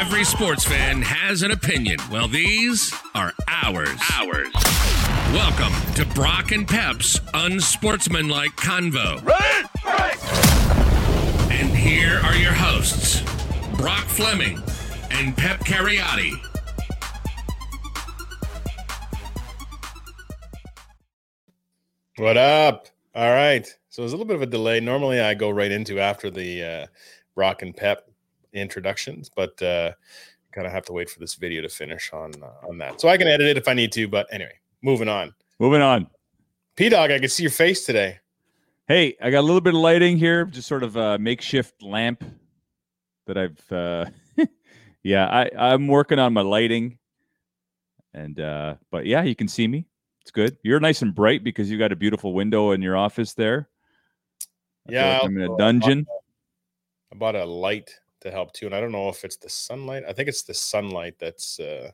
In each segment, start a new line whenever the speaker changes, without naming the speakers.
Every sports fan has an opinion. Well, these are ours. Ours. Welcome to Brock and Pep's unsportsmanlike convo.
Right, right.
And here are your hosts, Brock Fleming and Pep Cariotti.
What up? All right. So there's a little bit of a delay. Normally I go right into after the uh, Brock and Pep introductions, but uh, kind of have to wait for this video to finish on uh, on that. So I can edit it if I need to. But anyway, moving on.
Moving on.
P Dog, I can see your face today.
Hey, I got a little bit of lighting here, just sort of a makeshift lamp that I've. Uh, yeah, I I'm working on my lighting, and uh, but yeah, you can see me. It's good. You're nice and bright because you got a beautiful window in your office there. I
yeah,
like I'm in a dungeon.
I bought a light to help too, and I don't know if it's the sunlight. I think it's the sunlight that's uh,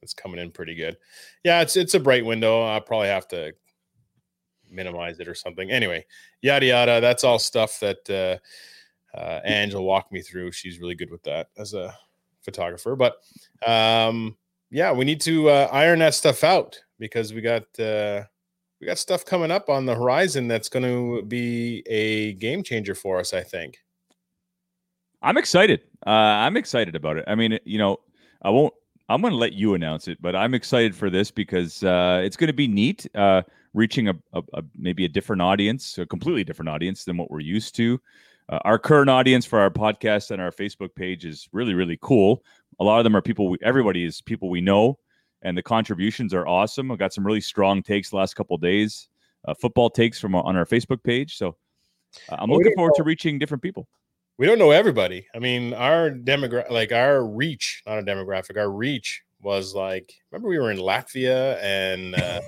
that's coming in pretty good. Yeah, it's it's a bright window. I'll probably have to minimize it or something. Anyway, yada yada. That's all stuff that uh, uh, Ange will walk me through. She's really good with that as a photographer. But um, yeah, we need to uh, iron that stuff out because we got uh, we got stuff coming up on the horizon that's going to be a game changer for us. I think.
I'm excited. Uh, I'm excited about it. I mean, you know, I won't. I'm going to let you announce it, but I'm excited for this because uh, it's going to be neat, uh, reaching a, a, a, maybe a different audience, a completely different audience than what we're used to. Uh, our current audience for our podcast and our Facebook page is really, really cool. A lot of them are people. We, everybody is people we know, and the contributions are awesome. I got some really strong takes the last couple days, uh, football takes from on our Facebook page. So uh, I'm looking forward to reaching different people
we don't know everybody. I mean, our demographic, like our reach, not a demographic, our reach was like, remember we were in Latvia and uh,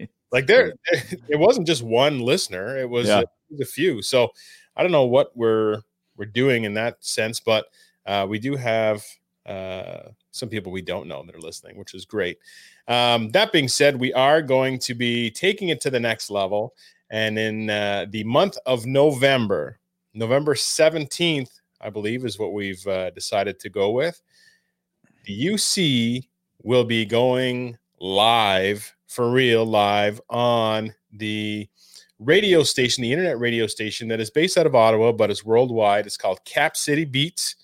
like there, it wasn't just one listener, it was, yeah. a, it was, a, few. So I don't know what we're, we're doing in that sense, but uh, we do have uh, some people we don't know that are listening, which is great. Um, that being said, we are going to be taking it to the next level. And in uh, the month of November, November 17th, I believe, is what we've uh, decided to go with. The UC will be going live for real, live on the radio station, the internet radio station that is based out of Ottawa, but is worldwide. It's called Cap City Beats.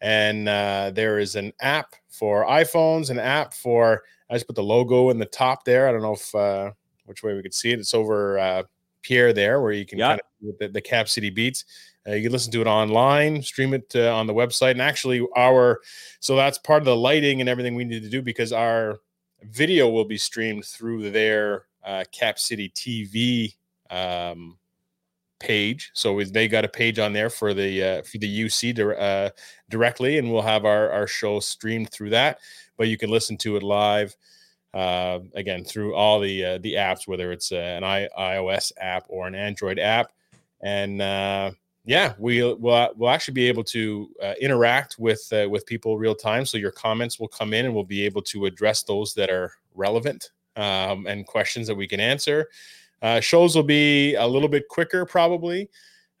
And uh, there is an app for iPhones, an app for, I just put the logo in the top there. I don't know if, uh, which way we could see it. It's over uh, Pierre there, where you can kind of the, the Cap City Beats. Uh, you can listen to it online, stream it uh, on the website, and actually our so that's part of the lighting and everything we need to do because our video will be streamed through their uh, Cap City TV um, page. So they got a page on there for the uh, for the UC di- uh, directly, and we'll have our our show streamed through that. But you can listen to it live uh, again through all the the apps, whether it's an I- iOS app or an Android app, and yeah, we will we'll actually be able to uh, interact with uh, with people real time. So your comments will come in, and we'll be able to address those that are relevant um, and questions that we can answer. Uh, shows will be a little bit quicker, probably.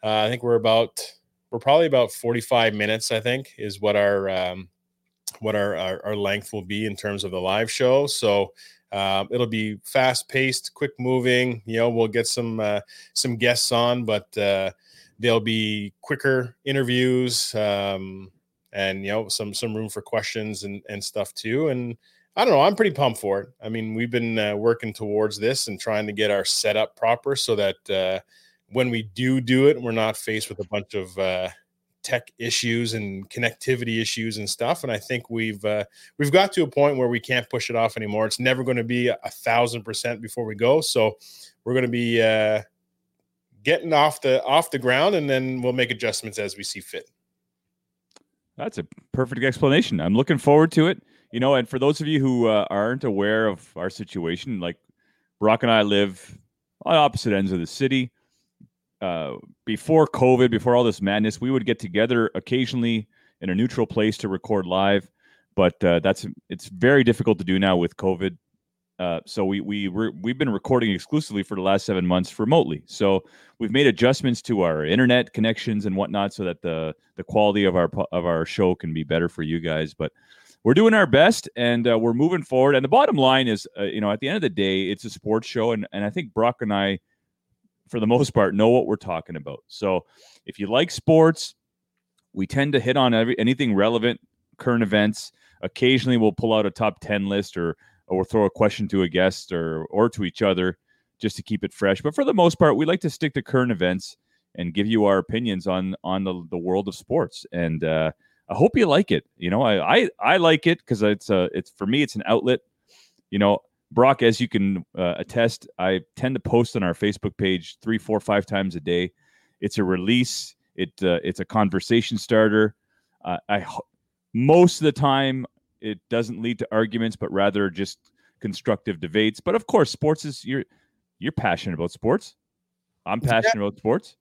Uh, I think we're about we're probably about forty five minutes. I think is what our um, what our, our, our length will be in terms of the live show. So uh, it'll be fast paced, quick moving. You know, we'll get some uh, some guests on, but uh, there'll be quicker interviews um, and you know some some room for questions and and stuff too and i don't know i'm pretty pumped for it. I mean we've been uh, working towards this and trying to get our setup proper so that uh, when we do do it we're not faced with a bunch of uh, tech issues and connectivity issues and stuff and i think we've uh, we've got to a point where we can't push it off anymore. It's never going to be a, thousand percent before we go so we're going to be uh, getting off the off the ground, and then we'll make adjustments as we see fit.
That's a perfect explanation. I'm looking forward to it. You know, and for those of you who uh, aren't aware of our situation, like Brock and I live on opposite ends of the city. Uh, before COVID, before all this madness, we would get together occasionally in a neutral place to record live, but uh, that's it's very difficult to do now with COVID. Uh, so we we re- we've been recording exclusively for the last seven months remotely. So we've made adjustments to our internet connections and whatnot, so that the the quality of our of our show can be better for you guys. But we're doing our best, and uh, we're moving forward. And the bottom line is, uh, you know, at the end of the day, it's a sports show, and and I think Brock and I, for the most part, know what we're talking about. So if you like sports, we tend to hit on every anything relevant, current events. Occasionally, we'll pull out a top ten list or or throw a question to a guest or or to each other just to keep it fresh. But for the most part, we like to stick to current events and give you our opinions on on the, the world of sports. And uh, I hope you like it. You know, I I, I like it because it's a it's for me it's an outlet. You know, Brock, as you can uh, attest, I tend to post on our Facebook page three, four, five times a day. It's a release. It uh, it's a conversation starter. Uh, I most of the time it doesn't lead to arguments, but rather just constructive debates. But of course, sports is you're you're passionate about sports. I'm passionate about sports.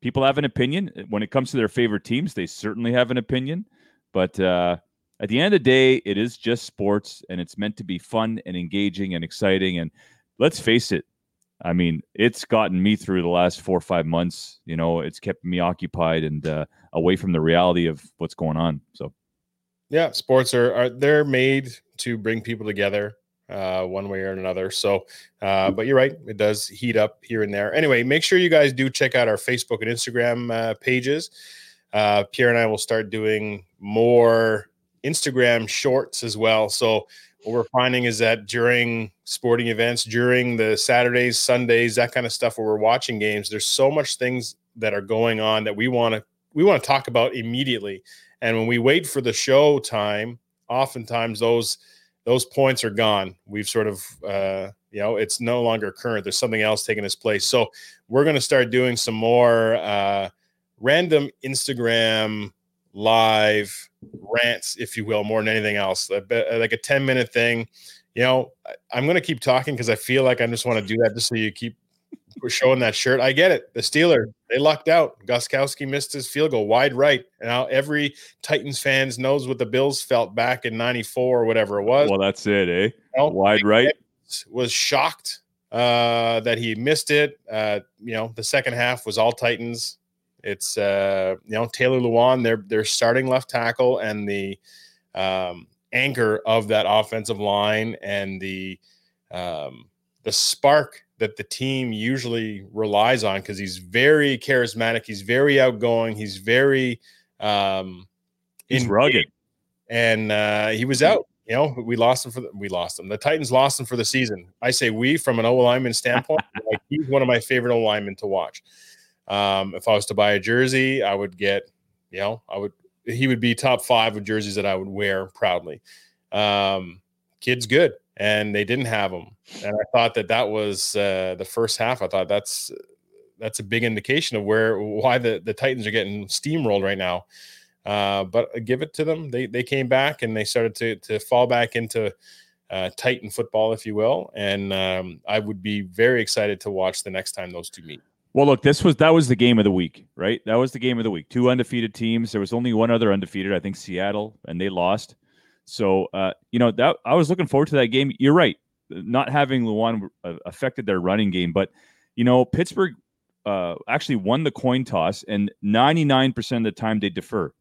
People have an opinion when it comes to their favorite teams. They certainly have an opinion, but uh, at the end of the day, it is just sports, and it's meant to be fun and engaging and exciting. And let's face it, I mean, it's gotten me through the last four or five months. You know, it's kept me occupied and uh, away from the reality of what's going on. So.
Yeah, sports are, are they're made to bring people together uh, one way or another. So, uh, but you're right, it does heat up here and there. Anyway, make sure you guys do check out our Facebook and Instagram uh, pages. Uh, Pierre and I will start doing more Instagram shorts as well. So, what we're finding is that during sporting events, during the Saturdays, Sundays, that kind of stuff, where we're watching games, there's so much things that are going on that we want to we want to talk about immediately and when we wait for the show time, oftentimes those those points are gone. We've sort of uh, you know it's no longer current. There's something else taking its place. So we're going to start doing some more uh, random Instagram live rants, if you will, more than anything else. Like a 10 minute thing. You know, I'm going to keep talking because I feel like I just want to do that just so you keep we're showing that shirt. I get it. The Steeler, they lucked out. Gostkowski missed his field goal wide right. And now every Titans fans knows what the Bills felt back in 94 or whatever it was.
Well, that's it, eh? You know, wide right.
Was shocked uh, that he missed it. Uh, you know, the second half was all Titans. It's uh, you know, Taylor Lewan, their their starting left tackle and the um, anchor of that offensive line and the um, the spark that the team usually relies on because he's very charismatic, he's very outgoing, he's very um
he's rugged.
And uh he was out. You know, we lost him for the, we lost him. The Titans lost him for the season. I say we from an O lineman standpoint. like he's one of my favorite O linemen to watch. Um, if I was to buy a jersey, I would get, you know, I would he would be top five of jerseys that I would wear proudly. Um, kid's good and they didn't have him. And I thought that that was uh, the first half. I thought that's that's a big indication of where why the, the Titans are getting steamrolled right now. Uh, but give it to them. They they came back and they started to to fall back into uh, Titan football, if you will. And um, I would be very excited to watch the next time those two meet.
Well, look, this was that was the game of the week, right? That was the game of the week. Two undefeated teams. There was only one other undefeated, I think Seattle, and they lost. So, uh, you know, that I was looking forward to that game. You're right. Not having Lewan uh, affected their running game, but you know, Pittsburgh uh, actually won the coin toss, and 99% of the time they defer.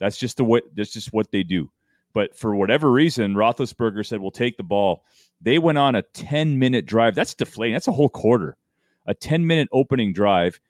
That's just the way. That's just what they do. But for whatever reason, Roethlisberger said, "We'll take the ball." They went on a 10 minute drive. That's deflating. That's a whole quarter. A 10 minute opening drive.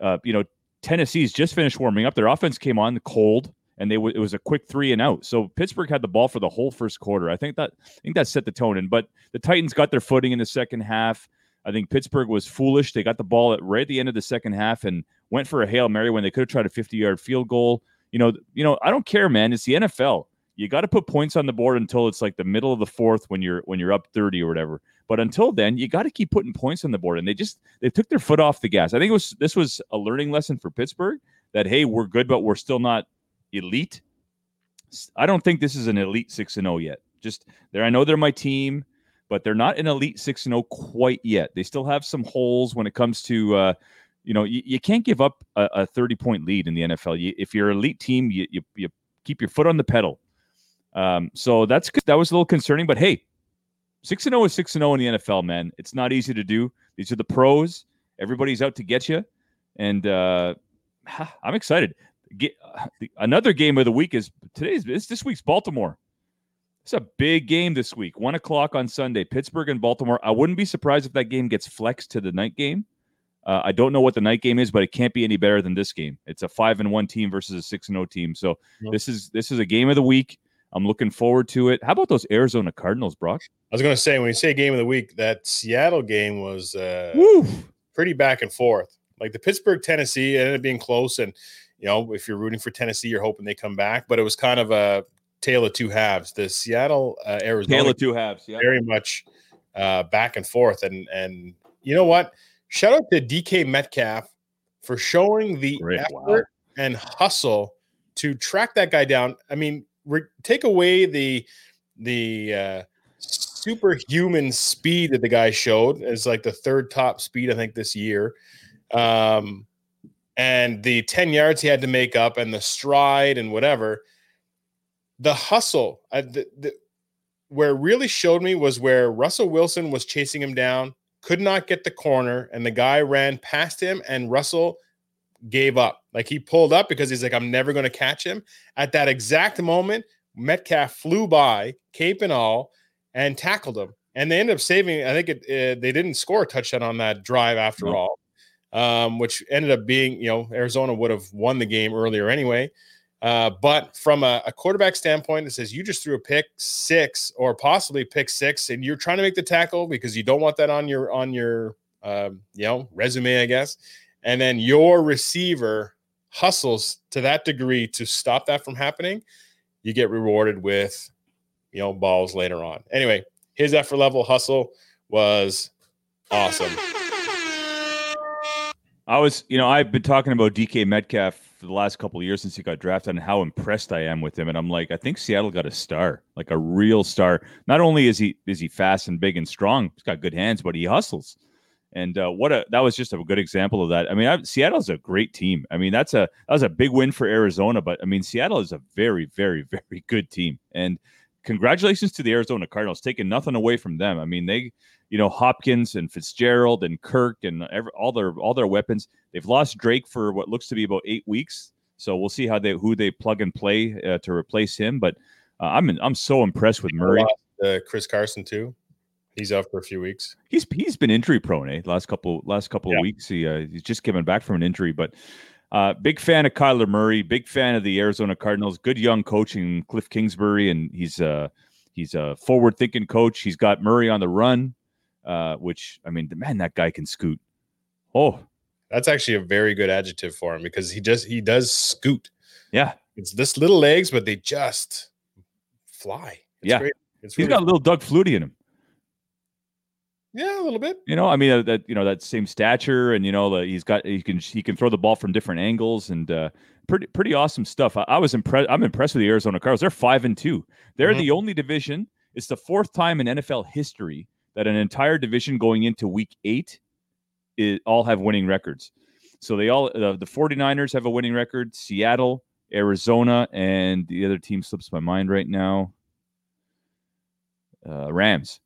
Uh, you know, Tennessee's just finished warming up. Their offense came on cold and they w- it was a quick three and out. So Pittsburgh had the ball for the whole first quarter. I think that I think that set the tone. And but the Titans got their footing in the second half. I think Pittsburgh was foolish. They got the ball at right at the end of the second half and went for a hail mary when they could have tried a 50 yard field goal. You know, you know, I don't care, man. It's the NFL. You got to put points on the board until it's like the middle of the fourth when you're when you're up 30 or whatever. But until then, you got to keep putting points on the board. And they just they took their foot off the gas. I think it was this was a learning lesson for Pittsburgh that hey, we're good, but we're still not elite. I don't think this is an elite six and zero oh yet. Just there, I know they're my team, but they're not an elite six and zero oh quite yet. They still have some holes when it comes to, uh, you know, you, you can't give up a, a, thirty point lead in the NFL. You, if you're an elite team, you, you, you keep your foot on the pedal. Um, so that's that was a little concerning, but hey, Six and zero is six and zero in the NFL, man. It's not easy to do. These are the pros. Everybody's out to get you, and uh, I'm excited. Get, uh, another game of the week is today's. It's this week's Baltimore. It's a big game this week. One o'clock on Sunday. Pittsburgh and Baltimore. I wouldn't be surprised if that game gets flexed to the night game. Uh, I don't know what the night game is, but it can't be any better than this game. It's a five and one team versus a six and zero team. So yep. this is this is a game of the week. I'm looking forward to it. How about those Arizona Cardinals, Brock?
I was going to say when you say game of the week, that Seattle game was uh, pretty back and forth. Like the Pittsburgh Tennessee ended up being close, and you know if you're rooting for Tennessee, you're hoping they come back. But it was kind of a tale of two halves. The Seattle uh, Arizona
tale of two halves,
yeah, very much uh, back and forth. And and you know what? Shout out to DK Metcalf for showing the Great, effort wow. and hustle to track that guy down. I mean, re- take away the the uh, superhuman speed that the guy showed as like the third top speed I think this year. Um, and the 10 yards he had to make up and the stride and whatever the hustle uh, the, the, where really showed me was where Russell Wilson was chasing him down could not get the corner, and the guy ran past him, and Russell gave up. Like he pulled up because he's like, I'm never going to catch him. At that exact moment, Metcalf flew by, cape and all, and tackled him. And they ended up saving. I think it, it they didn't score a touchdown on that drive after no. all, um, which ended up being, you know, Arizona would have won the game earlier anyway. Uh, but from a, a, quarterback standpoint, it says you just threw a pick six or possibly pick six, and you're trying to make the tackle because you don't want that on your on your uh, you know resume, I guess. And then your receiver hustles to that degree to stop that from happening. You get rewarded with you know balls later on. Anyway, his effort level hustle was awesome.
I was, you know, I've been talking about DK Metcalf for the last couple of years since he got drafted and how impressed I am with him. And I'm like, I think Seattle got a star, like a real star. Not only is he is he fast and big and strong, he's got good hands, but he hustles. And uh, what a that was just a good example of that. I mean, I, Seattle's a great team. I mean, that's a that was a big win for Arizona, but I mean, Seattle is a very, very, very good team. And congratulations to the Arizona Cardinals, taking nothing away from them. I mean, they you know Hopkins and Fitzgerald and Kirk and every, all their all their weapons. They've lost Drake for what looks to be about eight weeks, so we'll see how they who they plug and play uh, to replace him. But uh, I'm I'm so impressed with Murray.
Uh, Chris Carson too. He's out for a few weeks.
He's he's been injury prone. Eh? Last couple last couple yeah. of weeks, he uh, he's just coming back from an injury. But uh, big fan of Kyler Murray. Big fan of the Arizona Cardinals. Good young coaching, Kliff Kingsbury, and he's uh he's a forward thinking coach. He's got Murray on the run uh, which I mean, the man, that guy can scoot. Oh,
that's actually a very good adjective for him because he just he does scoot.
Yeah,
it's this little legs, but they just fly.
It's yeah, great. It's he's really got a little Doug Flutie in him.
Yeah, a little bit.
You know, I mean uh, that you know that same stature, and you know that he's got he can he can throw the ball from different angles, and uh, pretty pretty awesome stuff. I, I was impressed. I'm impressed with the Arizona Cardinals. They're five and two. They're mm-hmm. the only division. It's the fourth time in NFL history that an entire division going into week eight is, all have winning records. So they all, uh, the 49ers have a winning record, Seattle, Arizona, and the other team slips my mind right now. Uh, Rams.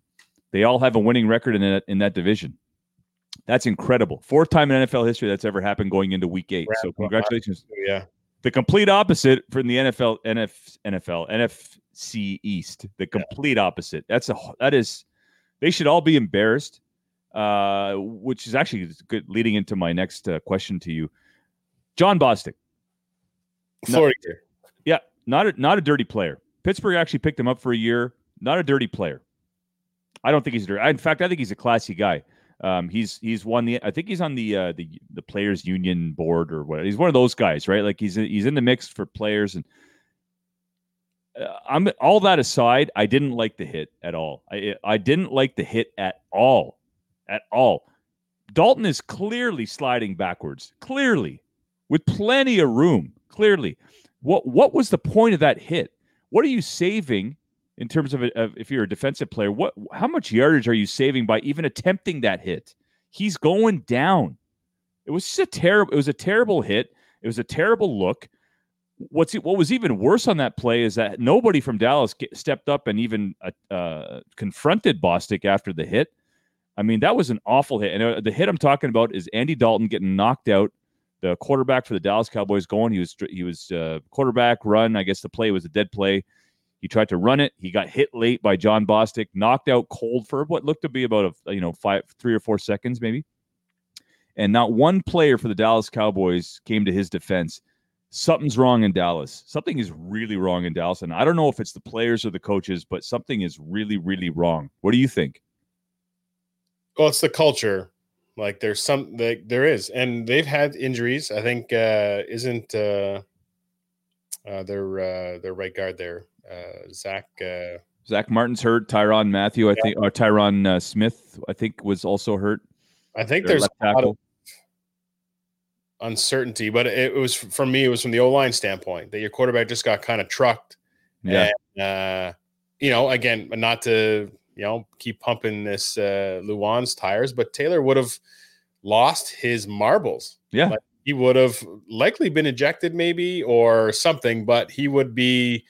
They all have a winning record in that, in that division. That's incredible. Fourth time in NFL history that's ever happened going into week eight. Rams so congratulations.
Yeah.
The complete opposite from the NFL, NF, NFL, NFC East. The complete yeah. opposite. That's a that is they should all be embarrassed. Uh, which is actually good, leading into my next uh, question to you, Jon Bostic.
Florida.
Not, yeah, not a, not a dirty player. Pittsburgh actually picked him up for a year. Not a dirty player. I don't think he's dirty. In fact, I think he's a classy guy. Um, he's he's won the. I think he's on the uh, the the players union board or what. He's one of those guys, right? Like he's he's in the mix for players and I'm all that aside, I didn't like the hit at all. I I didn't like the hit at all, at all. Dalton is clearly sliding backwards, clearly, with plenty of room. Clearly, what what was the point of that hit? What are you saving in terms of, of if you're a defensive player? What how much yardage are you saving by even attempting that hit? He's going down. It was just a terrible. It was a terrible hit. It was a terrible look. What's what was even worse on that play is that nobody from Dallas stepped up and even uh, uh, confronted Bostic after the hit. I mean, that was an awful hit. And uh, the hit I'm talking about is Andy Dalton getting knocked out. The quarterback for the Dallas Cowboys going. He was he was uh, quarterback run. I guess the play was a dead play. He tried to run it. He got hit late by Jon Bostic, knocked out cold for what looked to be about a you know five, three or four seconds maybe. And not one player for the Dallas Cowboys came to his defense something's wrong in Dallas. Something is really wrong in Dallas. And I don't know if it's the players or the coaches, but something is really, really wrong. What do you think?
Well, it's the culture. Like there's some like there is, and they've had injuries. I think uh isn't uh, uh their uh their right guard there, uh Zach uh
Zach Martin's hurt. Tyron Matthew, I yeah. think, or Tyron uh, Smith, I think, was also hurt.
I think there's a lot of, uncertainty, but it, was for me, it was from the O line standpoint that your quarterback just got kind of trucked. Yeah. And, uh, you know, again, not to, you know, keep pumping this uh, Lewan's tires, but Taylor would have lost his marbles.
Yeah. Like
he would have likely been ejected, maybe, or something, but he would be,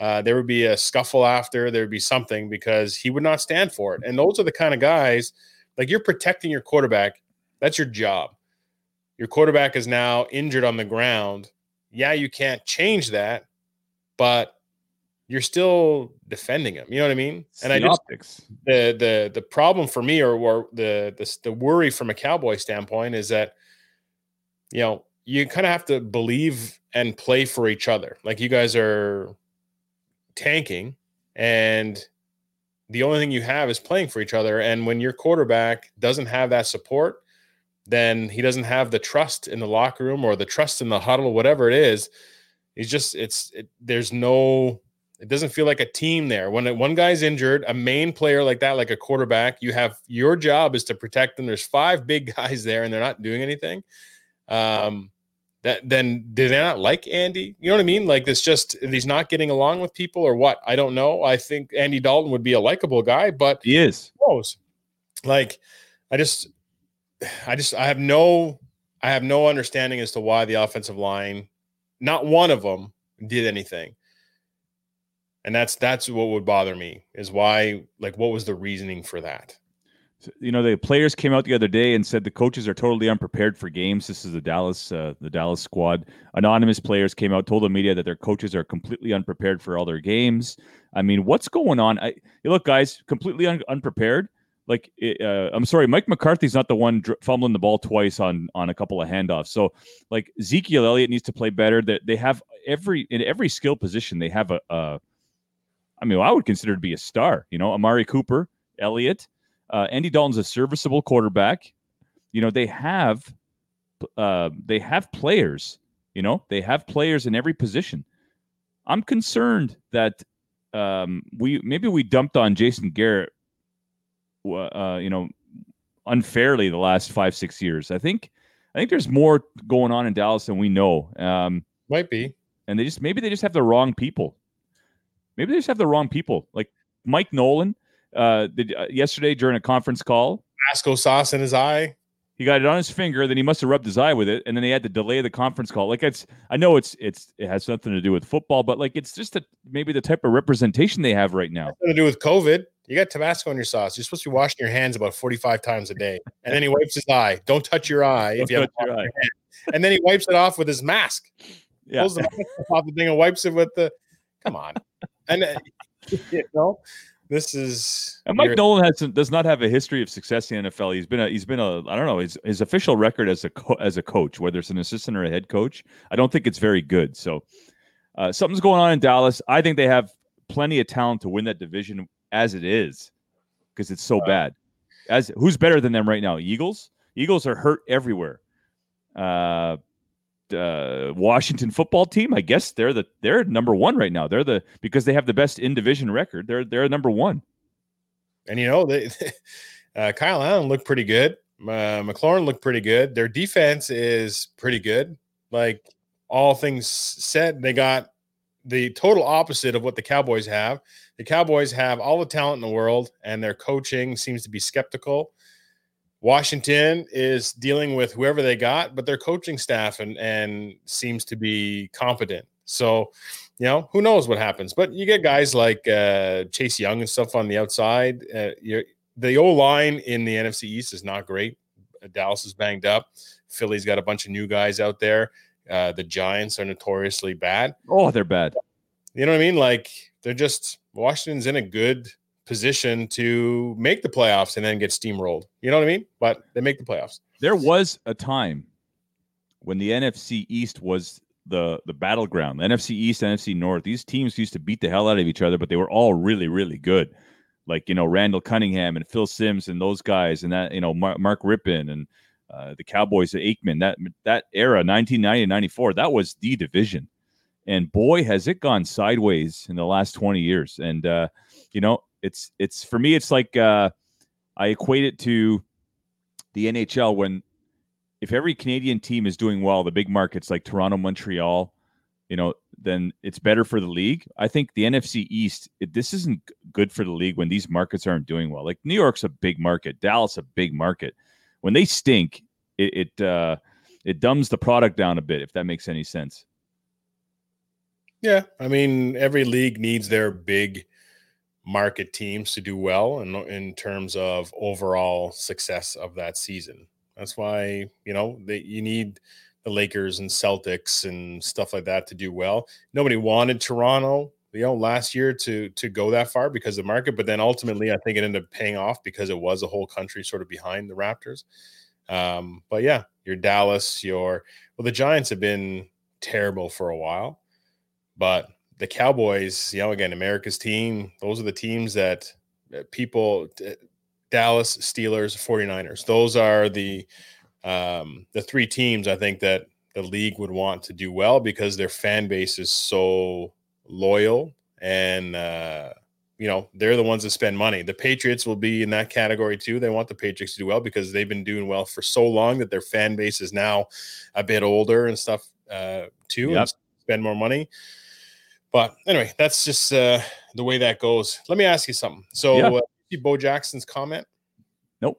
uh, there would be a scuffle after, there would be something because he would not stand for it. And those are the kind of guys like you're protecting your quarterback. That's your job your quarterback is now injured on the ground. Yeah, you can't change that, but you're still defending him. You know what I mean?
And I just optics.
the the the problem for me, or, or the, the the worry from a cowboy standpoint, is that you know you kind of have to believe and play for each other. Like you guys are tanking, and the only thing you have is playing for each other. And when your quarterback doesn't have that support, then he doesn't have the trust in the locker room or the trust in the huddle, whatever it is. He's just it's it, there's no it doesn't feel like a team there. When one guy's injured, a main player like that, like a quarterback, you have your job is to protect them. There's five big guys there, and they're not doing anything. Um, that then do they not like Andy? You know what I mean? Like it's just he's not getting along with people or what? I don't know. I think Andy Dalton would be a likable guy, but
he is.
Knows? Like I just I just I have no I have no understanding as to why the offensive line, not one of them, did anything. And that's that's what would bother me is why like what was the reasoning for that?
You know, the players came out the other day and said the coaches are totally unprepared for games. This is the Dallas, uh, the Dallas squad. Anonymous players came out, told the media that their coaches are completely unprepared for all their games. I mean, what's going on? I, look, guys, completely un- unprepared like uh, I'm sorry, Mike McCarthy's not the one dr- fumbling the ball twice on on a couple of handoffs. So like Ezekiel Elliott needs to play better. That they, have every in every skill position they have a, a I mean, I would consider to be a star. You know, Amari Cooper, Elliott, uh, Andy Dalton's a serviceable quarterback. You know, they have uh, they have players. You know, they have players in every position. I'm concerned that um, we maybe we dumped on Jason Garrett uh, you know, unfairly the last five six years. I think I think there's more going on in Dallas than we know. Um,
Might be,
and they just maybe they just have the wrong people. Maybe they just have the wrong people. Like Mike Nolan, uh, did, uh, yesterday during a conference call,
Tabasco sauce in his eye.
He got it on his finger, then he must have rubbed his eye with it, and then they had to delay the conference call. Like it's, I know it's it's it has nothing to do with football, but like it's just a, maybe the type of representation they have right now.
Nothing to do with COVID. You got Tabasco in your sauce. You're supposed to be washing your hands about 45 times a day. And then he wipes his eye. Don't touch your eye Don't if you have your eye. And then he wipes it off with his mask. Yeah. Pulls the mask off the thing and wipes it with the. Come on. And uh, you know, this is.
And Mike Nolan has does not have a history of success in the NFL. He's been a he's been a I don't know his his official record as a co- as a coach, whether it's an assistant or a head coach, I don't think it's very good. So uh, something's going on in Dallas. I think they have plenty of talent to win that division as it is because it's so bad. As who's better than them right now? Eagles. Eagles are hurt everywhere. Uh, uh, Washington football team. I guess they're the they're number one right now. They're the because they have the best in division record. They're they're number one.
And you know they, uh, Kyle Allen looked pretty good. Uh, McLaurin looked pretty good. Their defense is pretty good. Like all things said, they got the total opposite of what the Cowboys have. The Cowboys have all the talent in the world, and their coaching seems to be skeptical. Washington is dealing with whoever they got, but their coaching staff and and seems to be competent. So, you know, who knows what happens? But you get guys like uh, Chase Young and stuff on the outside. Uh, the O line in the NFC East is not great. Dallas is banged up. Philly's got a bunch of new guys out there. Uh, the Giants are notoriously bad.
Oh, they're bad.
You know what I mean? Like they're just Washington's in a good position to make the playoffs and then get steamrolled. You know what I mean? But they make the playoffs.
There was a time when the NFC East was the the battleground. The NFC East, NFC North. These teams used to beat the hell out of each other, but they were all really, really good. Like you know Randall Cunningham and Phil Simms and those guys, and that you know Mark, Mark Rypien and uh, the Cowboys, the Aikman. That that era, 1990 94, that was the division. And boy, has it gone sideways in the last 20 years. And uh, you know, it's it's for me, it's like uh, I equate it to the NHL when if every Canadian team is doing well, the big markets like Toronto, Montreal, you know, then it's better for the league. I think the NFC East, it, this isn't good for the league when these markets aren't doing well. Like New York's a big market, Dallas a big market. When they stink, it it, uh, it dumbs the product down a bit. If that makes any sense.
Yeah, I mean, every league needs their big market teams to do well in, in terms of overall success of that season. That's why, you know, they, you need the Lakers and Celtics and stuff like that to do well. Nobody wanted Toronto, you know, last year to to go that far because of the market, but then ultimately I think it ended up paying off because it was a whole country sort of behind the Raptors. Um, but yeah, your Dallas, your well, the Giants have been terrible for a while, but the Cowboys, you know, again, America's team, those are the teams that, that people Dallas, Steelers, 49ers. Those are the um, the three teams I think that the league would want to do well because their fan base is so loyal and uh, you know they're the ones that spend money. The Patriots will be in that category too. They want the Patriots to do well because they've been doing well for so long that their fan base is now a bit older and stuff uh, too, yep. and spend more money. But anyway, that's just uh, the way that goes. Let me ask you something. So, yeah. uh, see Bo Jackson's comment?
Nope.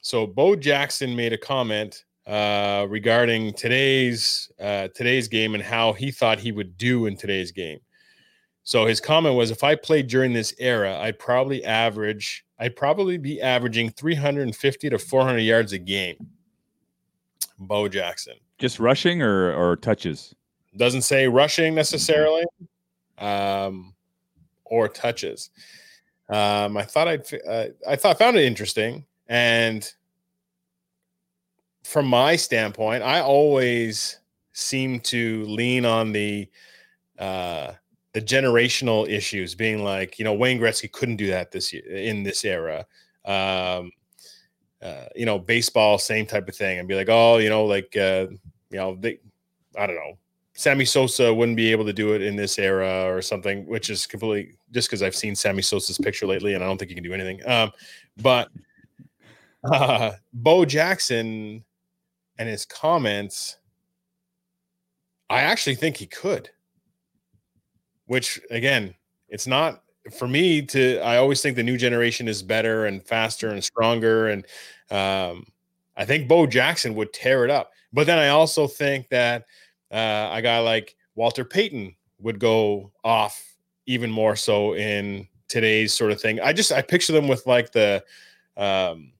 So Bo Jackson made a comment uh, regarding today's uh, today's game and how he thought he would do in today's game. So his comment was, if I played during this era, I'd probably average, I'd probably be averaging 350 to 400 yards a game. Bo Jackson.
Just rushing or or touches?
Doesn't say rushing necessarily, um, or touches. Um, I thought I'd uh, I thought found it interesting, and from my standpoint, I always seem to lean on the uh, the generational issues, being like you know Wayne Gretzky couldn't do that this year in this era. Um, uh, you know, baseball, same type of thing, and be like, oh, you know, like uh, you know, they, I don't know, Sammy Sosa wouldn't be able to do it in this era or something, which is completely just because I've seen Sammy Sosa's picture lately and I don't think he can do anything. Um, but uh, Bo Jackson and his comments, I actually think he could. Which again, it's not for me to. I always think the new generation is better and faster and stronger, and um, I think Bo Jackson would tear it up. But then I also think that uh, a guy like Walter Payton would go off even more so in today's sort of thing. I just I picture them with like the um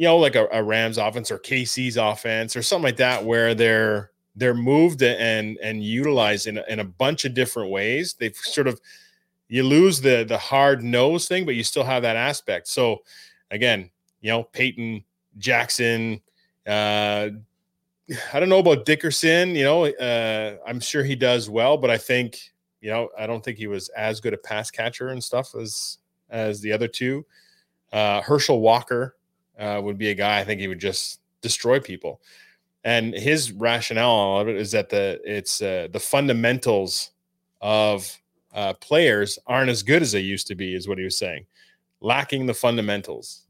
you know like a, a Rams offense or KC's offense or something like that where they're they're moved and and utilized in, in a bunch of different ways. They've sort of you lose the the hard nose thing, but you still have that aspect. So again, you know, Payton Jackson, uh, I don't know about Dickerson. You know, uh, I'm sure he does well, but I think you know I don't think he was as good a pass catcher and stuff as as the other two. Uh, Herschel Walker uh, would be a guy I think he would just destroy people. And his rationale of it is that the it's uh, the fundamentals of uh, players aren't as good as they used to be, is what he was saying, lacking the fundamentals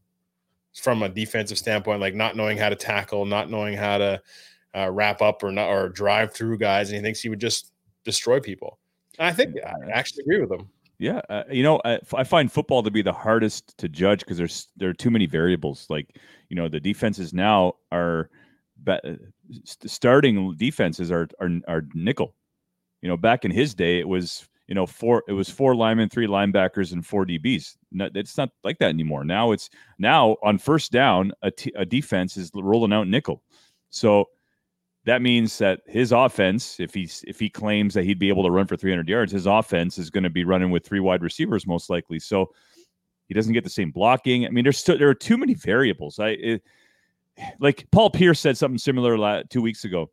from a defensive standpoint, like not knowing how to tackle, not knowing how to uh, wrap up or not or drive through guys, and he thinks he would just destroy people. And I think I actually agree with him.
Yeah, uh, you know, I, I, find football to be the hardest to judge because there's there are too many variables. Like, you know, the defenses now are be- starting defenses are, are are nickel. You know, back in his day, it was you know four it was four linemen, three linebackers, and four DBs. No, it's not like that anymore. Now it's now on first down, a, t- a defense is rolling out nickel. So that means that his offense, if he's if he claims that he'd be able to run for 300 yards, his offense is going to be running with three wide receivers most likely. So he doesn't get the same blocking. I mean, there's still, there are too many variables. I it, like Paul Pierce said something similar two weeks ago.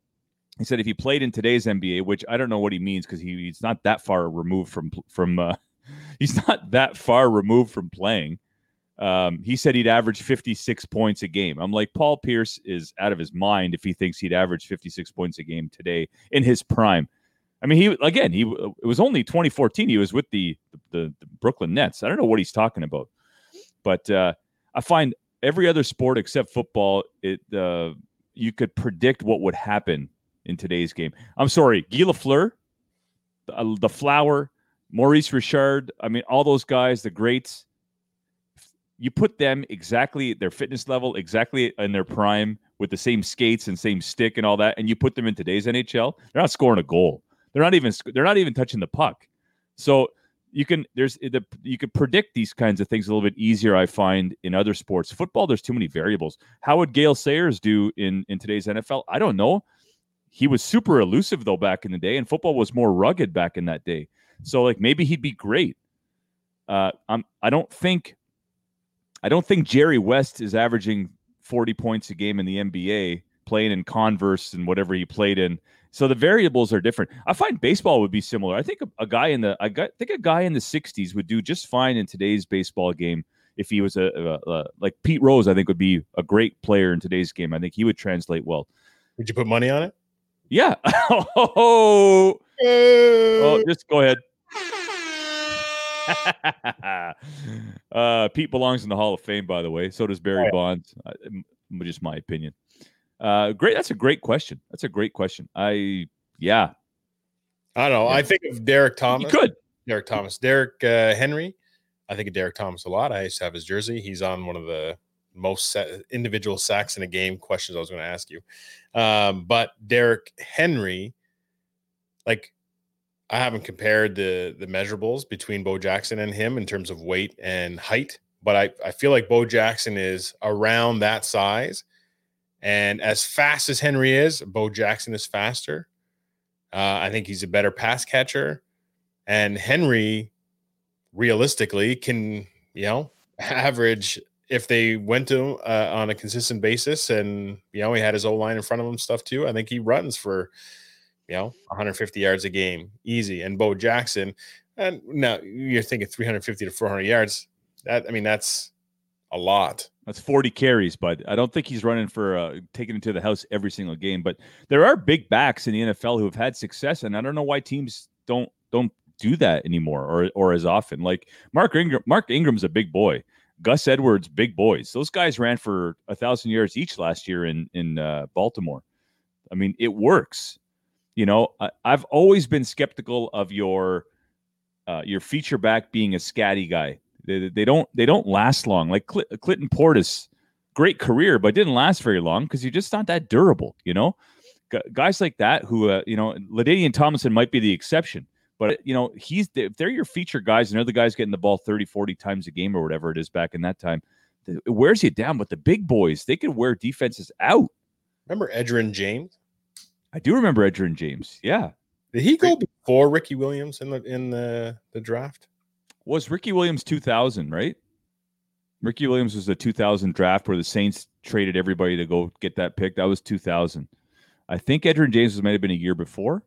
He said if he played in today's NBA, which I don't know what he means because he, he's not that far removed from from uh, he's not that far removed from playing. Um, he said he'd average 56 points a game. I'm like, Paul Pierce is out of his mind if he thinks he'd average 56 points a game today in his prime. I mean, he again, he it was only 2014. He was with the the, the Brooklyn Nets. I don't know what he's talking about, but uh, I find every other sport except football, it uh, you could predict what would happen in today's game. I'm sorry, Guy Lafleur, the, uh, the Flower, Maurice Richard. I mean, all those guys, the greats you put them exactly their fitness level, exactly in their prime with the same skates and same stick and all that, and you put them in today's NHL, they're not scoring a goal. They're not even they're not even touching the puck. So you can there's the you could predict these kinds of things a little bit easier. I find in other sports, football there's too many variables. How would Gale Sayers do in in today's NFL? I don't know. He was super elusive though back in the day, and football was more rugged back in that day. So like maybe he'd be great. Uh, I'm I don't think I don't think Jerry West is averaging 40 points a game in the NBA playing in Converse and whatever he played in. So the variables are different. I find baseball would be similar. I think a, a guy in the I got, think a guy in the 60s would do just fine in today's baseball game if he was a, a, a, like Pete Rose. I think would be a great player in today's game. I think he would translate well.
Would you put money on it?
Yeah. oh, oh, oh just go ahead. uh, Pete belongs in the Hall of Fame, by the way. So does Barry yeah. Bonds. Uh, just my opinion. Uh, great. That's a great question. That's a great question. I yeah.
I don't know. Yeah. I think of Derrick Thomas.
You could.
Derrick Thomas. Derrick uh, Henry. I think of Derrick Thomas a lot. I used to have his jersey. He's on one of the most individual sacks in a game questions I was going to ask you. Um, but Derrick Henry, like I haven't compared the the measurables between Bo Jackson and him in terms of weight and height, but I, I feel like Bo Jackson is around that size. And as fast as Henry is, Bo Jackson is faster. Uh, I think he's a better pass catcher. And Henry, realistically, can, you know, average if they went to uh, on a consistent basis and, you know, he had his O line in front of him, stuff too. I think he runs for you know, 150 yards a game, easy. And Bo Jackson, and now you're thinking 350 to 400 yards. That I mean, that's a lot.
That's 40 carries, but I don't think he's running for uh, taking it to the house every single game. But there are big backs in the NFL who have had success, and I don't know why teams don't don't do that anymore or or as often. Like Mark Ingram, Mark Ingram's a big boy. Gus Edwards, big boys. Those guys ran for a thousand yards each last year in in uh, Baltimore. I mean, it works. You know, I, have always been skeptical of your uh, your feature back being a scatty guy. They, they don't they don't last long. Like Cl- Clinton Portis, great career, but didn't last very long because you're just not that durable. You know, G- guys like that who uh, you know, LaDainian Tomlinson might be the exception. But you know, he's if they're your feature guys and they're guys getting the ball 30, 40 times a game or whatever it is back in that time, it wears you down. But the big boys, they can wear defenses out.
Remember Edgerrin James?
I do remember Edgerrin James. Yeah.
Did he go before Ricky Williams in the in the, the draft?
Was Ricky Williams 2000, right? Ricky Williams was the 2000 draft where the Saints traded everybody to go get that pick. That was 2000. I think Edgerrin James was might have been a year before.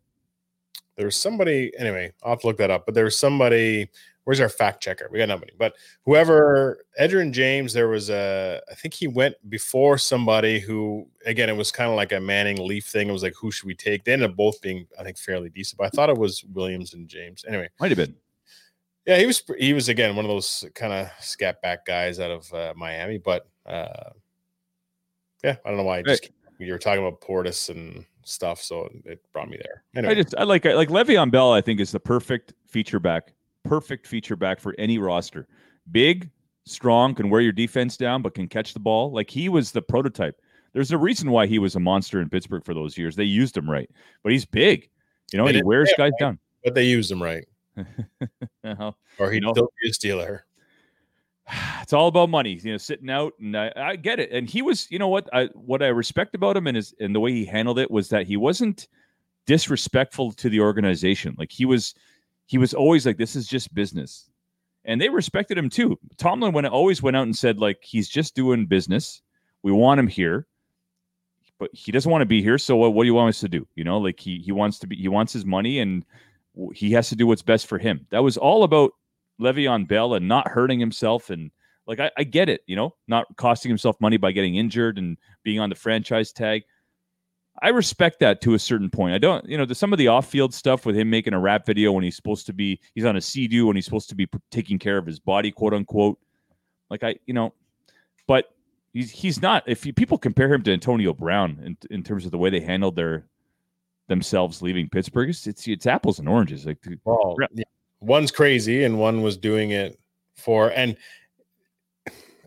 There was somebody, anyway, I'll have to look that up, but there was somebody where's our fact checker? We got nobody. But whoever Edgerrin James, there was a I think he went before somebody who again it was kind of like a Manning Leaf thing. It was like who should we take? They ended up both being I think fairly decent, but I thought it was Williams and James. Anyway,
might have been.
Yeah, he was he was again one of those kind of scat back guys out of uh, Miami, but uh, yeah, I don't know why. I just you were talking about Portis and stuff, so it brought me there.
Anyway. I just I like like Le'Veon Bell. I think is the perfect feature back perfect feature back for any roster. Big, strong, can wear your defense down, but can catch the ball. Like he was the prototype. There's a reason why he was a monster in Pittsburgh for those years. They used him right, but he's big. You know, he wears guys
right.
down.
But they used him right,
Uh-huh.
or he'd
You know?
still be a Steeler.
it's all about money, you know, sitting out, and I, I get it. And he was, you know, what I what I respect about him and his and the way he handled it was that he wasn't disrespectful to the organization. Like he was, he was always like, "This is just business," and they respected him too. Tomlin went always went out and said, like, he's just doing business. We want him here, but he doesn't want to be here. So what, what do you want us to do? You know, like he he wants to be, he wants his money, and he has to do what's best for him. That was all about Le'Veon Bell and not hurting himself and like I, I get it, you know, not costing himself money by getting injured and being on the franchise tag. I respect that to a certain point. I don't, you know, the, some of the off-field stuff with him making a rap video when he's supposed to be, he's on a sea-doo when he's supposed to be p- taking care of his body, quote unquote. Like I, you know, but he's he's not. If you, people compare him to Antonio Brown in, in terms of the way they handled their themselves leaving Pittsburgh, it's it's, it's apples and oranges. Like
Well,
Yeah.
one's crazy, and one was doing it for and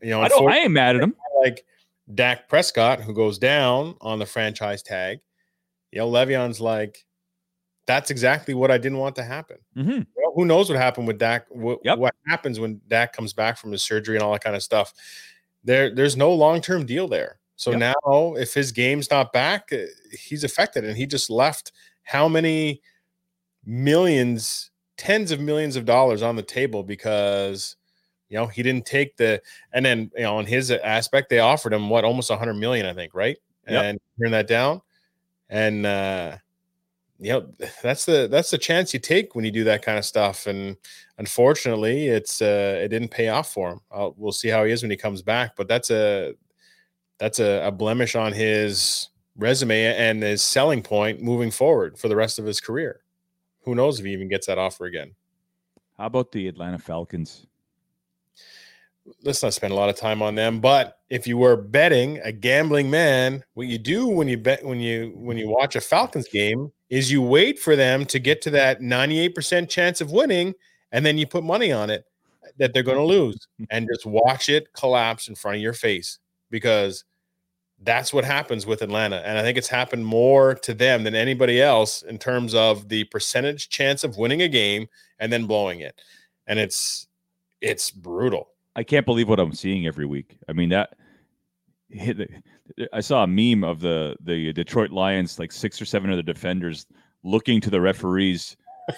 you know,
I don't, I mad at him.
like Dak Prescott, who goes down on the franchise tag. You know, Le'Veon's like, that's exactly what I didn't want to happen.
hmm
Well, who knows what happened with Dak? What,
Yep.
what happens when Dak comes back from his surgery and all that kind of stuff? There, there's no long term deal there. So
Yep.
now, if his game's not back, uh, he's affected, and he just left how many millions, tens of millions of dollars on the table because you know he didn't take the. And then you know, on his aspect, they offered him what almost a hundred million, I think, right?
Yep.
And turn that down, and uh you know that's the that's the chance you take when you do that kind of stuff and unfortunately it's uh it didn't pay off for him uh, we'll see how he is when he comes back but that's a that's a, a blemish on his resume and his selling point moving forward for the rest of his career who knows if he even gets that offer again
How about the Atlanta Falcons?
Let's not spend a lot of time on them but if you were betting a gambling man what you do when you bet when you when you watch a falcons game is you wait for them to get to that 98% chance of winning and then you put money on it that they're going to lose hmm. and just watch it collapse in front of your face because that's what happens with Atlanta and I think it's happened more to them than anybody else in terms of the percentage chance of winning a game and then blowing it and it's it's brutal
I can't believe what I'm seeing every week. I mean that I saw a meme of the the Detroit Lions, like six or seven of the defenders looking to the referees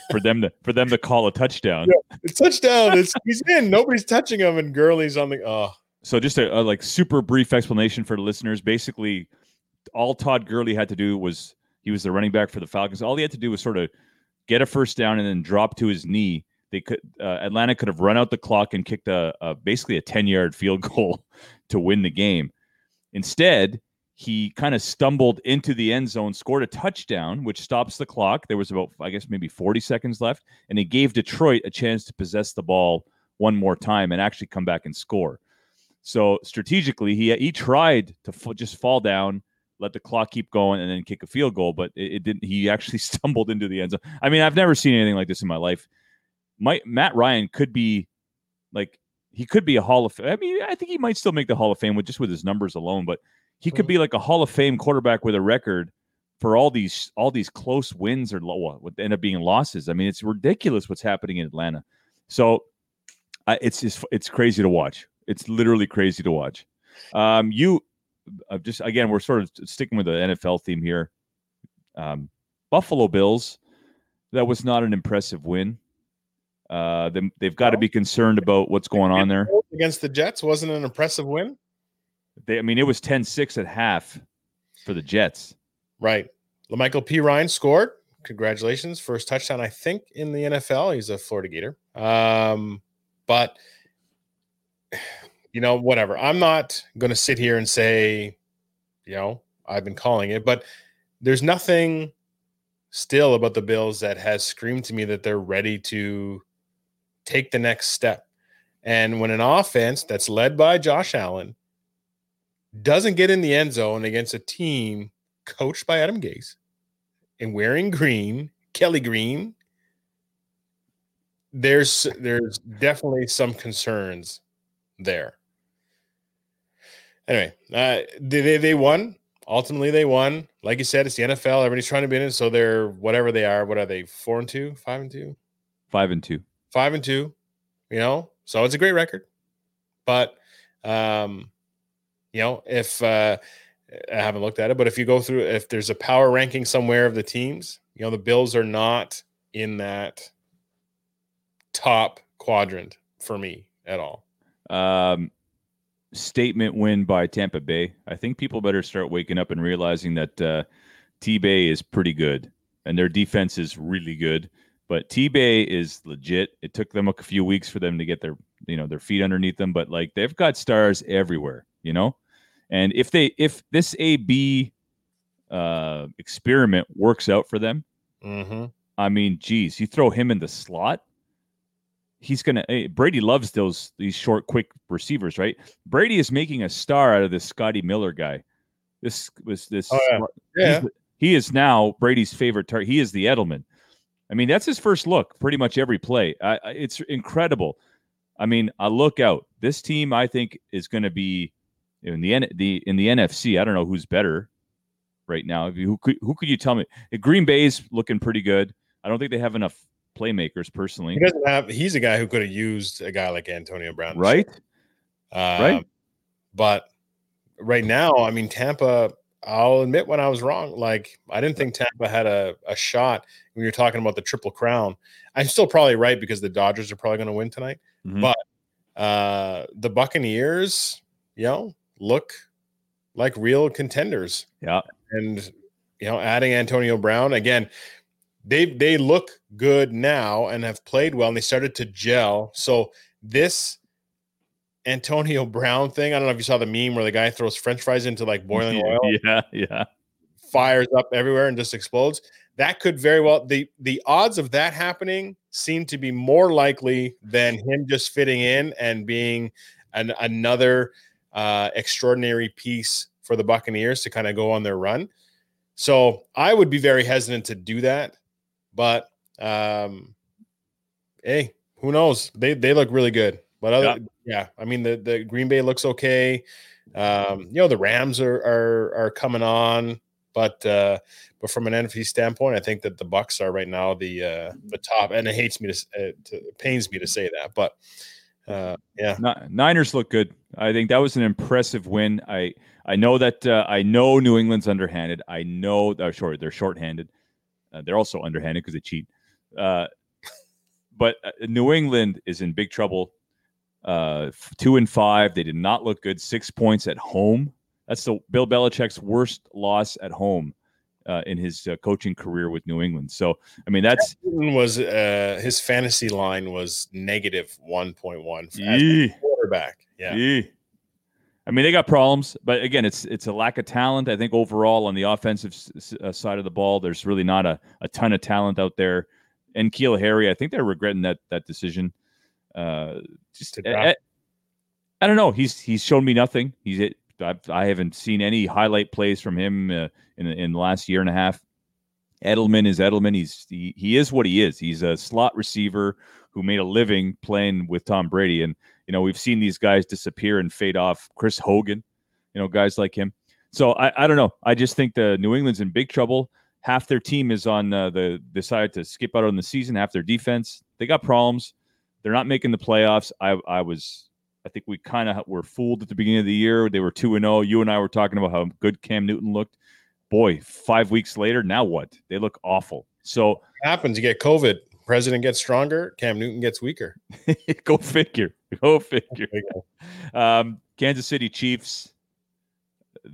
for them to for them to call a touchdown.
It's touchdown. It's he's in. Nobody's touching him, and Gurley's on the. Oh,
So just a, a like super brief explanation for the listeners. Basically, all Todd Gurley had to do was he was the running back for the Falcons. All he had to do was sort of get a first down and then drop to his knee. They could uh, Atlanta could have run out the clock and kicked a, a basically a ten yard field goal to win the game. Instead, he kind of stumbled into the end zone, scored a touchdown, which stops the clock. There was about, I guess, maybe 40 seconds left, and it gave Detroit a chance to possess the ball one more time and actually come back and score. So strategically, he he tried to f- just fall down, let the clock keep going, and then kick a field goal, but it, it didn't. He actually stumbled into the end zone. I mean, I've never seen anything like this in my life. My, Matt Ryan could be like he could be a Hall of. Fame. I mean, I think he might still make the Hall of Fame with just with his numbers alone, but he could be like a Hall of Fame quarterback with a record for all these all these close wins or what would end up being losses. I mean, it's ridiculous what's happening in Atlanta. So I, it's just it's crazy to watch. It's literally crazy to watch. Um, you uh, just again, we're sort of sticking with the NFL theme here. Um, Buffalo Bills. That was not an impressive win. Uh, they, they've got to be concerned about what's going on there.
against the Jets wasn't an impressive win,
They, I mean, it was 10-6 at half for the Jets.
right? La'Mical Perine scored. Congratulations, first touchdown I think in the NFL. He's a Florida Gator. Um, but you know, whatever. I'm not going to sit here and say, you know, I've been calling it, but there's nothing still about the Bills that has screamed to me that they're ready to take the next step. And when an offense that's led by Josh Allen doesn't get in the end zone against a team coached by Adam Gase and wearing green, Kelly Green, there's there's definitely some concerns there. Anyway, uh, they they- they won ultimately they won. Like you said, it's the NFL. Everybody's trying to be in it, so they're whatever they are. What are they? Four and two, five and two,
five and two,
five and two. You know, so it's a great record. But um, you know, if uh, I haven't looked at it, but if you go through, if there's a power ranking somewhere of the teams, you know, the Bills are not in that top quadrant for me at all.
Um, statement win by Tampa Bay. I think people better start waking up and realizing that uh, T Bay is pretty good and their defense is really good. But T Bay is legit. It took them a few weeks for them to get their you know their feet underneath them, but like they've got stars everywhere, you know. And if they if this AB uh, experiment works out for them,
mm-hmm.
I mean, geez, you throw him in the slot, he's gonna. Hey, Brady loves those these short, quick receivers, right? Brady is making a star out of this Scotty Miller guy. This was this.
Oh, yeah. yeah.
He is now Brady's favorite target. He is the Edelman. I mean, that's his first look. Pretty much every play. I, it's incredible. I mean, I look out. This team, I think, is going to be in the the in the NFC. I don't know who's better right now. Who could who could you tell me? Green Bay's looking pretty good. I don't think they have enough playmakers personally.
He doesn't have. He's a guy who could have used a guy like Antonio Brown,
right?
Um,
right.
But right now, I mean, Tampa. I'll admit when I was wrong. Like I didn't think Tampa had a, a shot when you're talking about the triple crown. I'm still probably right because the Dodgers are probably going to win tonight. Mm-hmm. But uh the Buccaneers, you know, look like real contenders.
Yeah.
And you know, adding Antonio Brown again, they they look good now and have played well and they started to gel. So this Antonio Brown thing, I don't know if you saw the meme where the guy throws french fries into like boiling oil.
Yeah, yeah.
Fires up everywhere and just explodes. That could very well the the odds of that happening seem to be more likely than him just fitting in and being an, another uh, extraordinary piece for the Buccaneers to kind of go on their run. So I would be very hesitant to do that. But um, hey, who knows? They they look really good. But other, yeah. yeah, I mean the the Green Bay looks okay. Um, you know the Rams are are are coming on, but uh, but from an NFC standpoint, I think that the Bucs are right now the uh, the top. And it hates me to, uh, to it pains me to say that, but uh, yeah,
Niners look good. I think that was an impressive win. I I know that uh, I know New England's underhanded. I know uh, short they're shorthanded. Uh, they're also underhanded because they cheat. Uh, but uh, New England is in big trouble. Uh, two and five. They did not look good. Six points at home. That's the Bill Belichick's worst loss at home uh, in his uh, coaching career with New England. So, I mean, that's
was uh, his fantasy line was negative one point one for quarterback. Yeah.
Yee. I mean, they got problems, but again, it's it's a lack of talent. I think overall on the offensive s- uh, side of the ball, there's really not a, a ton of talent out there. And N'Keal Harry, I think they're regretting that that decision. Uh, just I, I, don't know. He's he's shown me nothing. He's I've, I haven't seen any highlight plays from him uh, in in the last year and a half. Edelman is Edelman. He's he, he is what he is. He's a slot receiver who made a living playing with Tom Brady, and you know, we've seen these guys disappear and fade off. Chris Hogan, you know, guys like him. So I, I don't know. I just think the New England's in big trouble. Half their team is on uh, the decided to skip out on the season. Half their defense, they got problems. They're not making the playoffs. I I was I think we kind of were fooled at the beginning of the year. They were two and zero. Oh. You and I were talking about how good Cam Newton looked. Boy, five weeks later, now what? They look awful. So
happens. You get COVID president gets stronger, Cam Newton gets weaker.
Go figure. Go figure. Um, Kansas City Chiefs.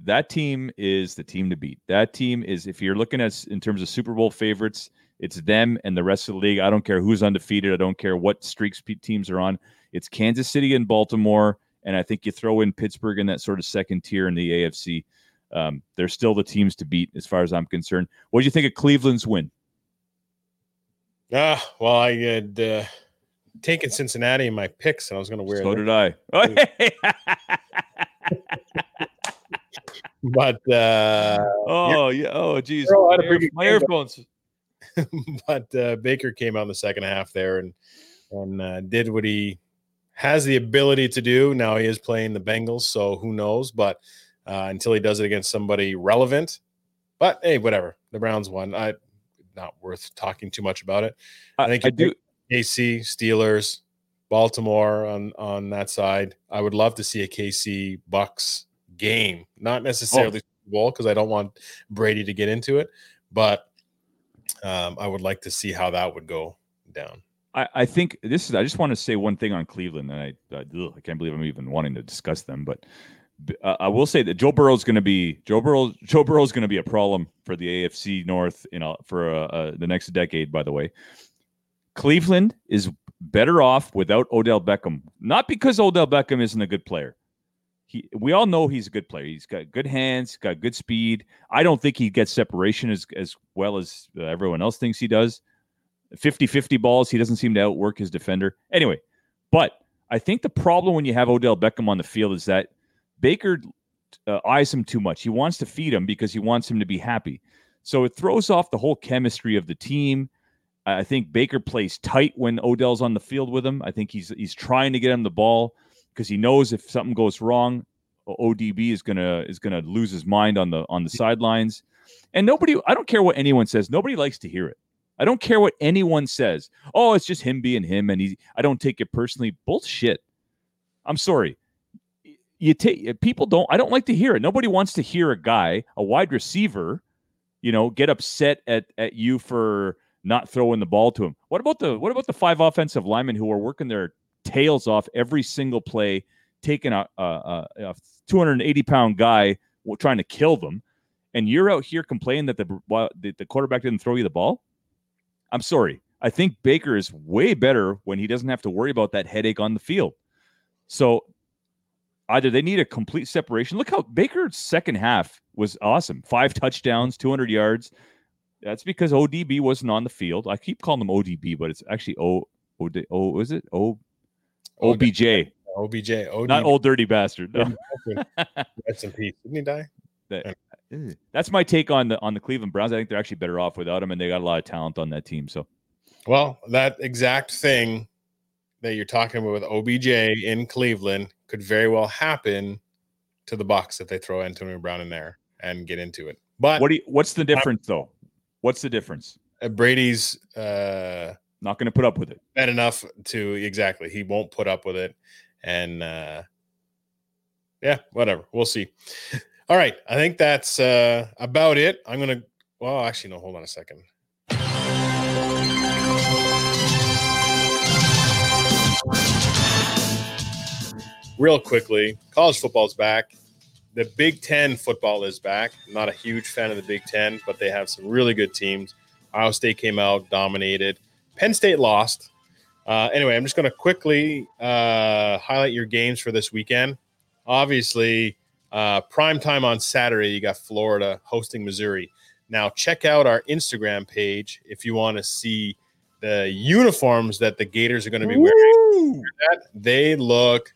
That team is the team to beat. That team is, if you're looking at in terms of Super Bowl favorites, it's them and the rest of the league. I don't care who's undefeated. I don't care what streaks teams are on. It's Kansas City and Baltimore, and I think you throw in Pittsburgh in that sort of second tier in the AFC. Um, they're still the teams to beat as far as I'm concerned. What do you think of Cleveland's win?
Ah, well, I had uh, taken Cincinnati in my picks, and I was going to wear. It.
So did I.
but uh,
oh yeah, oh geez, my earphones.
but uh, Baker came out in the second half there and and uh, did what he has the ability to do. Now he is playing the Bengals, so who knows? But uh, until he does it against somebody relevant. But hey, whatever. The Browns won. I not worth talking too much about it. I think
I do.
KC, Steelers, Baltimore on on that side. I would love to see a KC Bucs game, not necessarily Super Bowl because I don't want Brady to get into it, but um, I would like to see how that would go down.
I, I think this is. I just want to say one thing on Cleveland, and I I, ugh, I can't believe I'm even wanting to discuss them, but uh, I will say that Joe Burrow is going to be Joe Burrow. Joe Burrow is going to be a problem for the AFC North, you know, for uh, uh, the next decade. By the way, Cleveland is better off without Odell Beckham. Not because Odell Beckham isn't a good player. He, we all know he's a good player. He's got good hands, got good speed. I don't think he gets separation as as well as uh, everyone else thinks he does. 50-50 balls, he doesn't seem to outwork his defender. Anyway, but I think the problem when you have Odell Beckham on the field is that Baker uh, eyes him too much. He wants to feed him because he wants him to be happy. So it throws off the whole chemistry of the team. I think Baker plays tight when Odell's on the field with him. I think he's he's trying to get him the ball because he knows if something goes wrong, ODB is gonna is gonna lose his mind on the on the sidelines. And nobody, I don't care what anyone says. Nobody likes to hear it. I don't care what anyone says. Oh, it's just him being him, and he. I don't take it personally. Bullshit. I'm sorry. You take people don't. I don't like to hear it. Nobody wants to hear a guy, a wide receiver, you know, get upset at at you for not throwing the ball to him. What about the what about the five offensive linemen who are working their tails off every single play, taking a, a, a 280 pound guy trying to kill them, and you're out here complaining that the the, quarterback didn't throw you the ball? I'm sorry. I think Baker is way better when he doesn't have to worry about that headache on the field. So either they need a complete separation. Look how Baker's second half was awesome. Five touchdowns, 200 yards. That's because ODB wasn't on the field. I keep calling them ODB, but it's actually O O is it O OBJ.
OBJ.
ODB. Not old dirty bastard. No.
Rest in peace. Didn't he die?
That, that's my take on the on the Cleveland Browns. I think they're actually better off without him, and they got a lot of talent on that team. So,
well, that exact thing that you're talking about with OBJ in Cleveland could very well happen to the Bucs if they throw Antonio Brown in there and get into it. But
what do you, what's the difference though? What's the difference?
Uh, Brady's uh,
not going to put up with it.
Bad enough to exactly. He won't put up with it, and uh, yeah, whatever. We'll see. All right, I think that's uh, about it. I'm gonna. Well, actually, no. Hold on a second. Real quickly, college football's back the Big Ten football is back. I'm not a huge fan of the Big Ten, but they have some really good teams. Iowa State came out, dominated. Penn State lost. Uh, anyway, I'm just going to quickly uh, highlight your games for this weekend. Obviously, uh, prime time on Saturday, you got Florida hosting Missouri. Now, check out our Instagram page if you want to see the uniforms that the Gators are going to be wearing. They look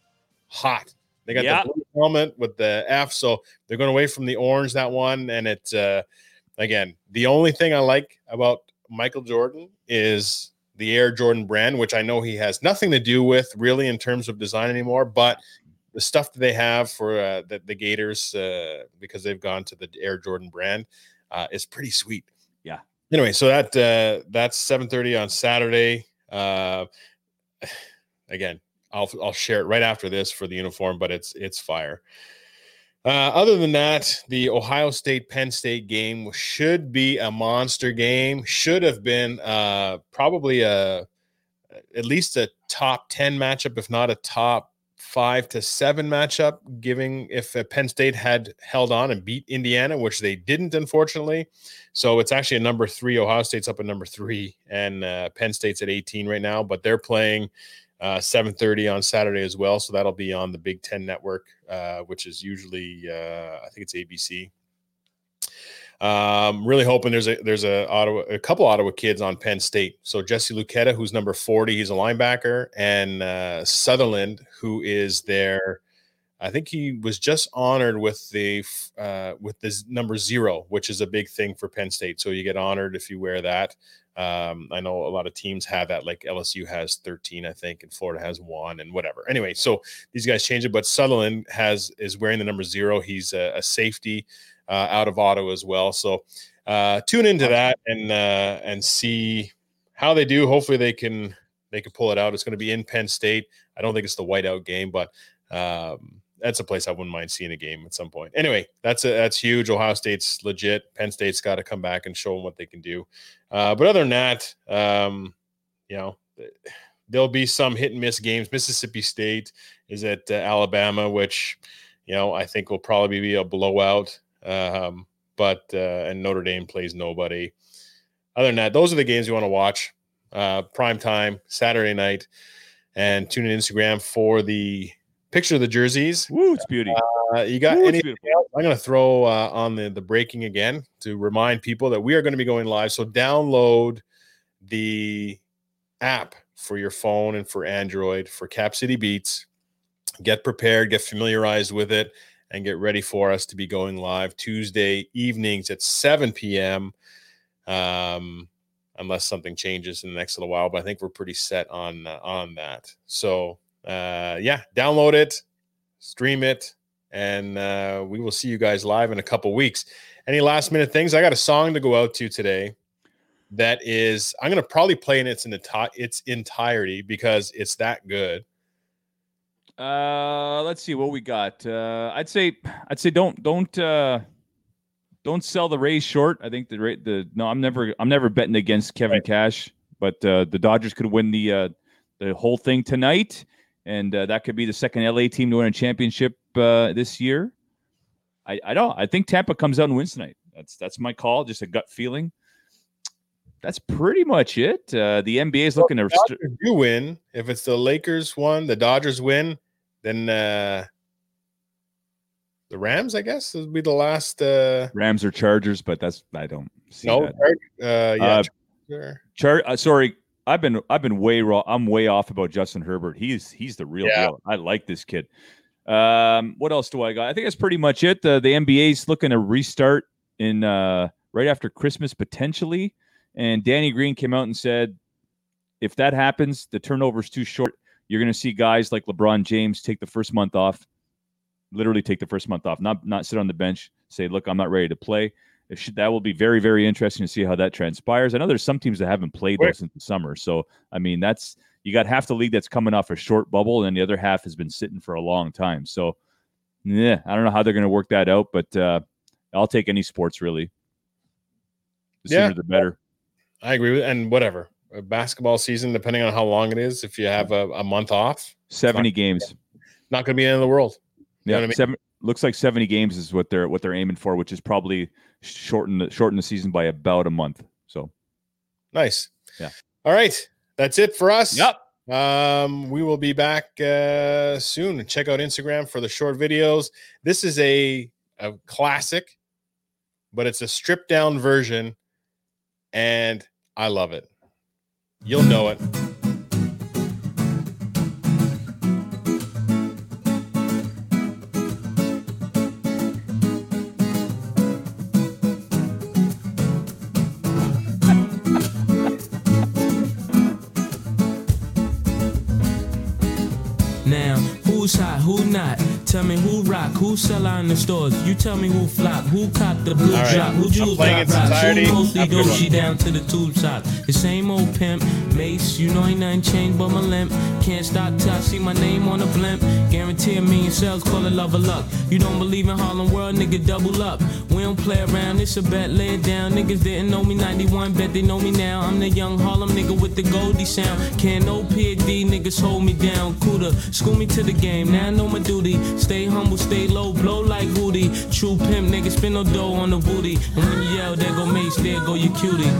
hot. They got yeah. the blue helmet with the F, so they're going away from the orange that one. And it's uh, again the only thing I like about Michael Jordan is the Air Jordan brand, which I know he has nothing to do with really in terms of design anymore, but the stuff that they have for uh, the, the Gators uh, because they've gone to the Air Jordan brand uh, is pretty sweet.
Yeah.
Anyway, so that uh, that's 7:30 on Saturday. Uh, again, I'll I'll share it right after this for the uniform, but it's it's fire. Uh, other than that, the Ohio State Penn State game should be a monster game. Should have been uh, probably a at least a top ten matchup, if not a top five to seven matchup. Giving if Penn State had held on and beat Indiana, which they didn't, unfortunately. So it's actually a number three. Ohio State's up at number three, and uh, Penn State's at eighteen right now. But they're playing uh, 7.30 on saturday as well so that'll be on the big ten network uh, which is usually uh, i think it's abc um, really hoping there's a there's a Ottawa a couple Ottawa kids on Penn State. So Jesse Luketa, who's number 40, he's a linebacker, and uh, Sutherland, who is their I think he was just honored with the uh, with this number zero, which is a big thing for Penn State. So you get honored if you wear that. Um, I know a lot of teams have that, like LSU has 13, I think, and Florida has one, and whatever. Anyway, so these guys change it, but Sutherland has is wearing the number zero. He's a, a safety uh, out of Ottawa as well. So uh, tune into that and uh, and see how they do. Hopefully, they can they can pull it out. It's going to be in Penn State. I don't think it's the whiteout game, but um, that's a place I wouldn't mind seeing a game at some point. Anyway, that's a, that's huge. Ohio State's legit. Penn State's got to come back and show them what they can do. Uh, but other than that, um, you know, there'll be some hit and miss games. Mississippi State is at uh, Alabama, which you know I think will probably be a blowout. Um, but uh, and Notre Dame plays nobody. Other than that, those are the games you want to watch. Uh, prime time Saturday night, and tune in Instagram for the picture of the jerseys.
Woo, it's beauty.
Uh, you got Woo, anything else? I'm going to throw uh, on the the breaking again to remind people that we are going to be going live. So download the app for your phone and for Android for Cap City Beats. Get prepared, get familiarized with it, and get ready for us to be going live Tuesday evenings at 7 p.m. Um, unless something changes in the next little while, but I think we're pretty set on uh, on that. So uh, yeah, download it, stream it, and uh, we will see you guys live in a couple weeks. Any last minute things? I got a song to go out to today. That is, I'm gonna probably play in its in its entirety because it's that good.
Uh, let's see what we got. Uh, I'd say, I'd say don't don't uh, don't sell the Rays short. I think the the no, I'm never I'm never betting against Kevin right. Cash, but uh, the Dodgers could win the uh, the whole thing tonight, and uh, that could be the second LA team to win a championship uh, this year. I I don't. I think Tampa comes out and wins tonight. That's that's my call. Just a gut feeling. That's pretty much it. Uh, the NBA is looking well, to.
Rest- you win if it's the Lakers won, the Dodgers win then uh the Rams, I guess, would be the last uh
Rams or Chargers, but that's I don't see
no,
that.
Uh, yeah,
uh, Char- uh, sorry, I've been I've been way wrong. I'm way off about Justin Herbert. He's he's the real yeah. deal. I like this kid. Um, what else do I got? I think that's pretty much it. The the NBA's looking to restart in uh right after Christmas potentially. And Danny Green came out and said, if that happens, the turnover's too short. You're going to see guys like LeBron James take the first month off, literally take the first month off, not not sit on the bench, say, "Look, I'm not ready to play." Should, that will be very very interesting to see how that transpires. I know there's some teams that haven't played those since the summer, so I mean that's you got half the league that's coming off a short bubble, and the other half has been sitting for a long time. So, yeah, I don't know how they're going to work that out, but uh, I'll take any sports really. The yeah, sooner the better.
I agree with, and whatever basketball season, depending on how long it is. If you have a, a month off,
seventy not, games,
not going to be in the world.
You yeah, I mean? seven, looks like seventy games is what they're what they're aiming for, which is probably shorten the shorten the season by about a month. So
nice.
Yeah.
All right, that's it for us.
Yep.
Um, we will be back uh, soon. Check out Instagram for the short videos. This is a a classic, but it's a stripped down version, and I love it. You'll know it.
Rock, who sell out in the stores. You tell me who flop, who cop the blue right. drop, who jewels drop, rock, who mostly Gucci down to the tube top. The same old pimp, Mace, you know ain't nothing changed but my limp. Can't stop till I see my name on the blimp. Guarantee a million sales, call it love or luck. You don't believe in Harlem World, nigga, double up. We don't play around, it's a bet, lay it down. Niggas didn't know me 91, bet they know me now. I'm the young Harlem nigga with the Goldie sound. Can't no PD, niggas hold me down. Cooler, school me to the game, now I know my duty. Stay humble, stay low, blow like Hootie. True pimp, nigga, spin no dough on the booty. And when you yell, there go Mace, there go your cutie.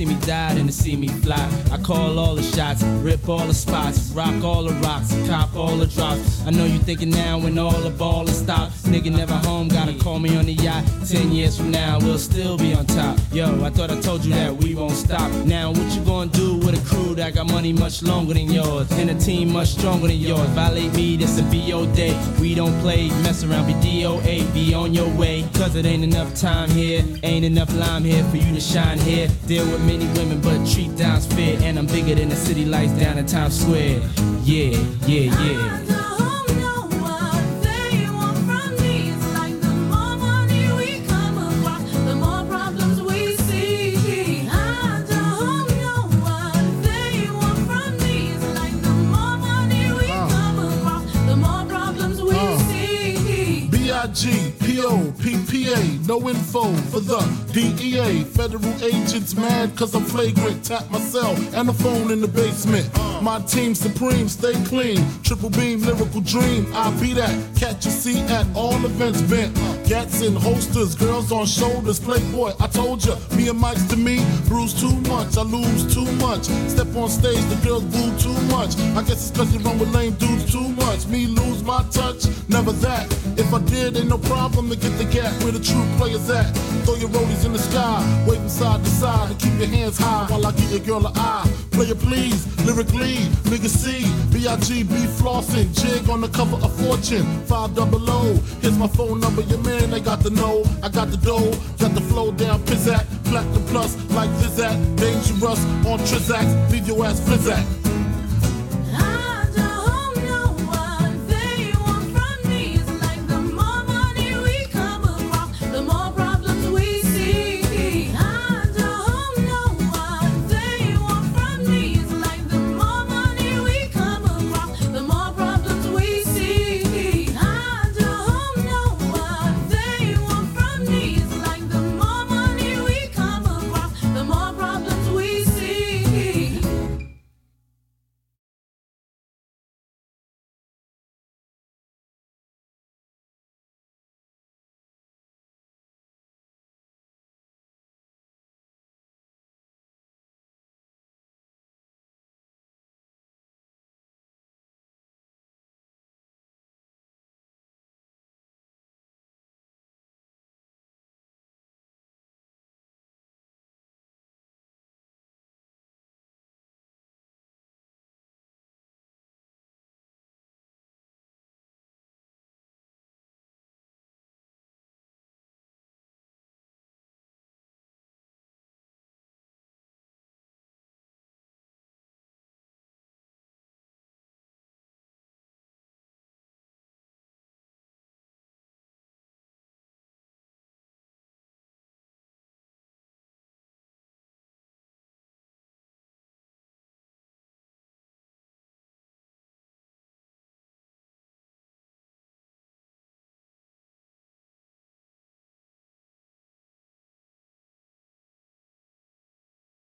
See me die than to see me fly. I call all the shots, rip all the spots, rock all the rocks, cop all the drops. I know you thinking now when all the ball is stopped. Nigga never home, gotta call me on the yacht. Ten years from now, we'll still be on top. Yo, I thought I told you that we won't stop. Now, what you gonna do with a crew that got money much longer than yours? And a team much stronger than yours? Violate me, this a VO day. We don't play, mess around, be DOA, be on your way. Cause it ain't enough time here, ain't enough lime here for you to shine here. Deal with many women, but treat down's fair. And I'm bigger than the city lights down in Times Square. Yeah, yeah, yeah.
G P O P P A, no info. for the DEA. Federal agents mad cause I'm flagrant. Tap myself and the phone in the basement. My team supreme, stay clean. Triple beam, lyrical dream. I be that. Catch a seat at all events bent. Gats in holsters, girls on shoulders. Playboy, I told ya, me and Mike's to me. Bruise too much, I lose too much. Step on stage, the girls boo too much. I guess it's cause you run with lame dudes too much. Me lose my touch, never that. If I did, ain't no problem to get the gap where the true players at. Throw your rollies in the sky, from side to side, and keep your hands high while I give your girl an eye. Play it please, lyrically, nigga C, B-I-G-B flossing, jig on the cover of Fortune, 5 double O. Here's my phone number, your man, they got the know, I got the dough, got the flow down, pizzat, platinum plus, like Zizak, dangerous on Trizac, leave your ass flizzat.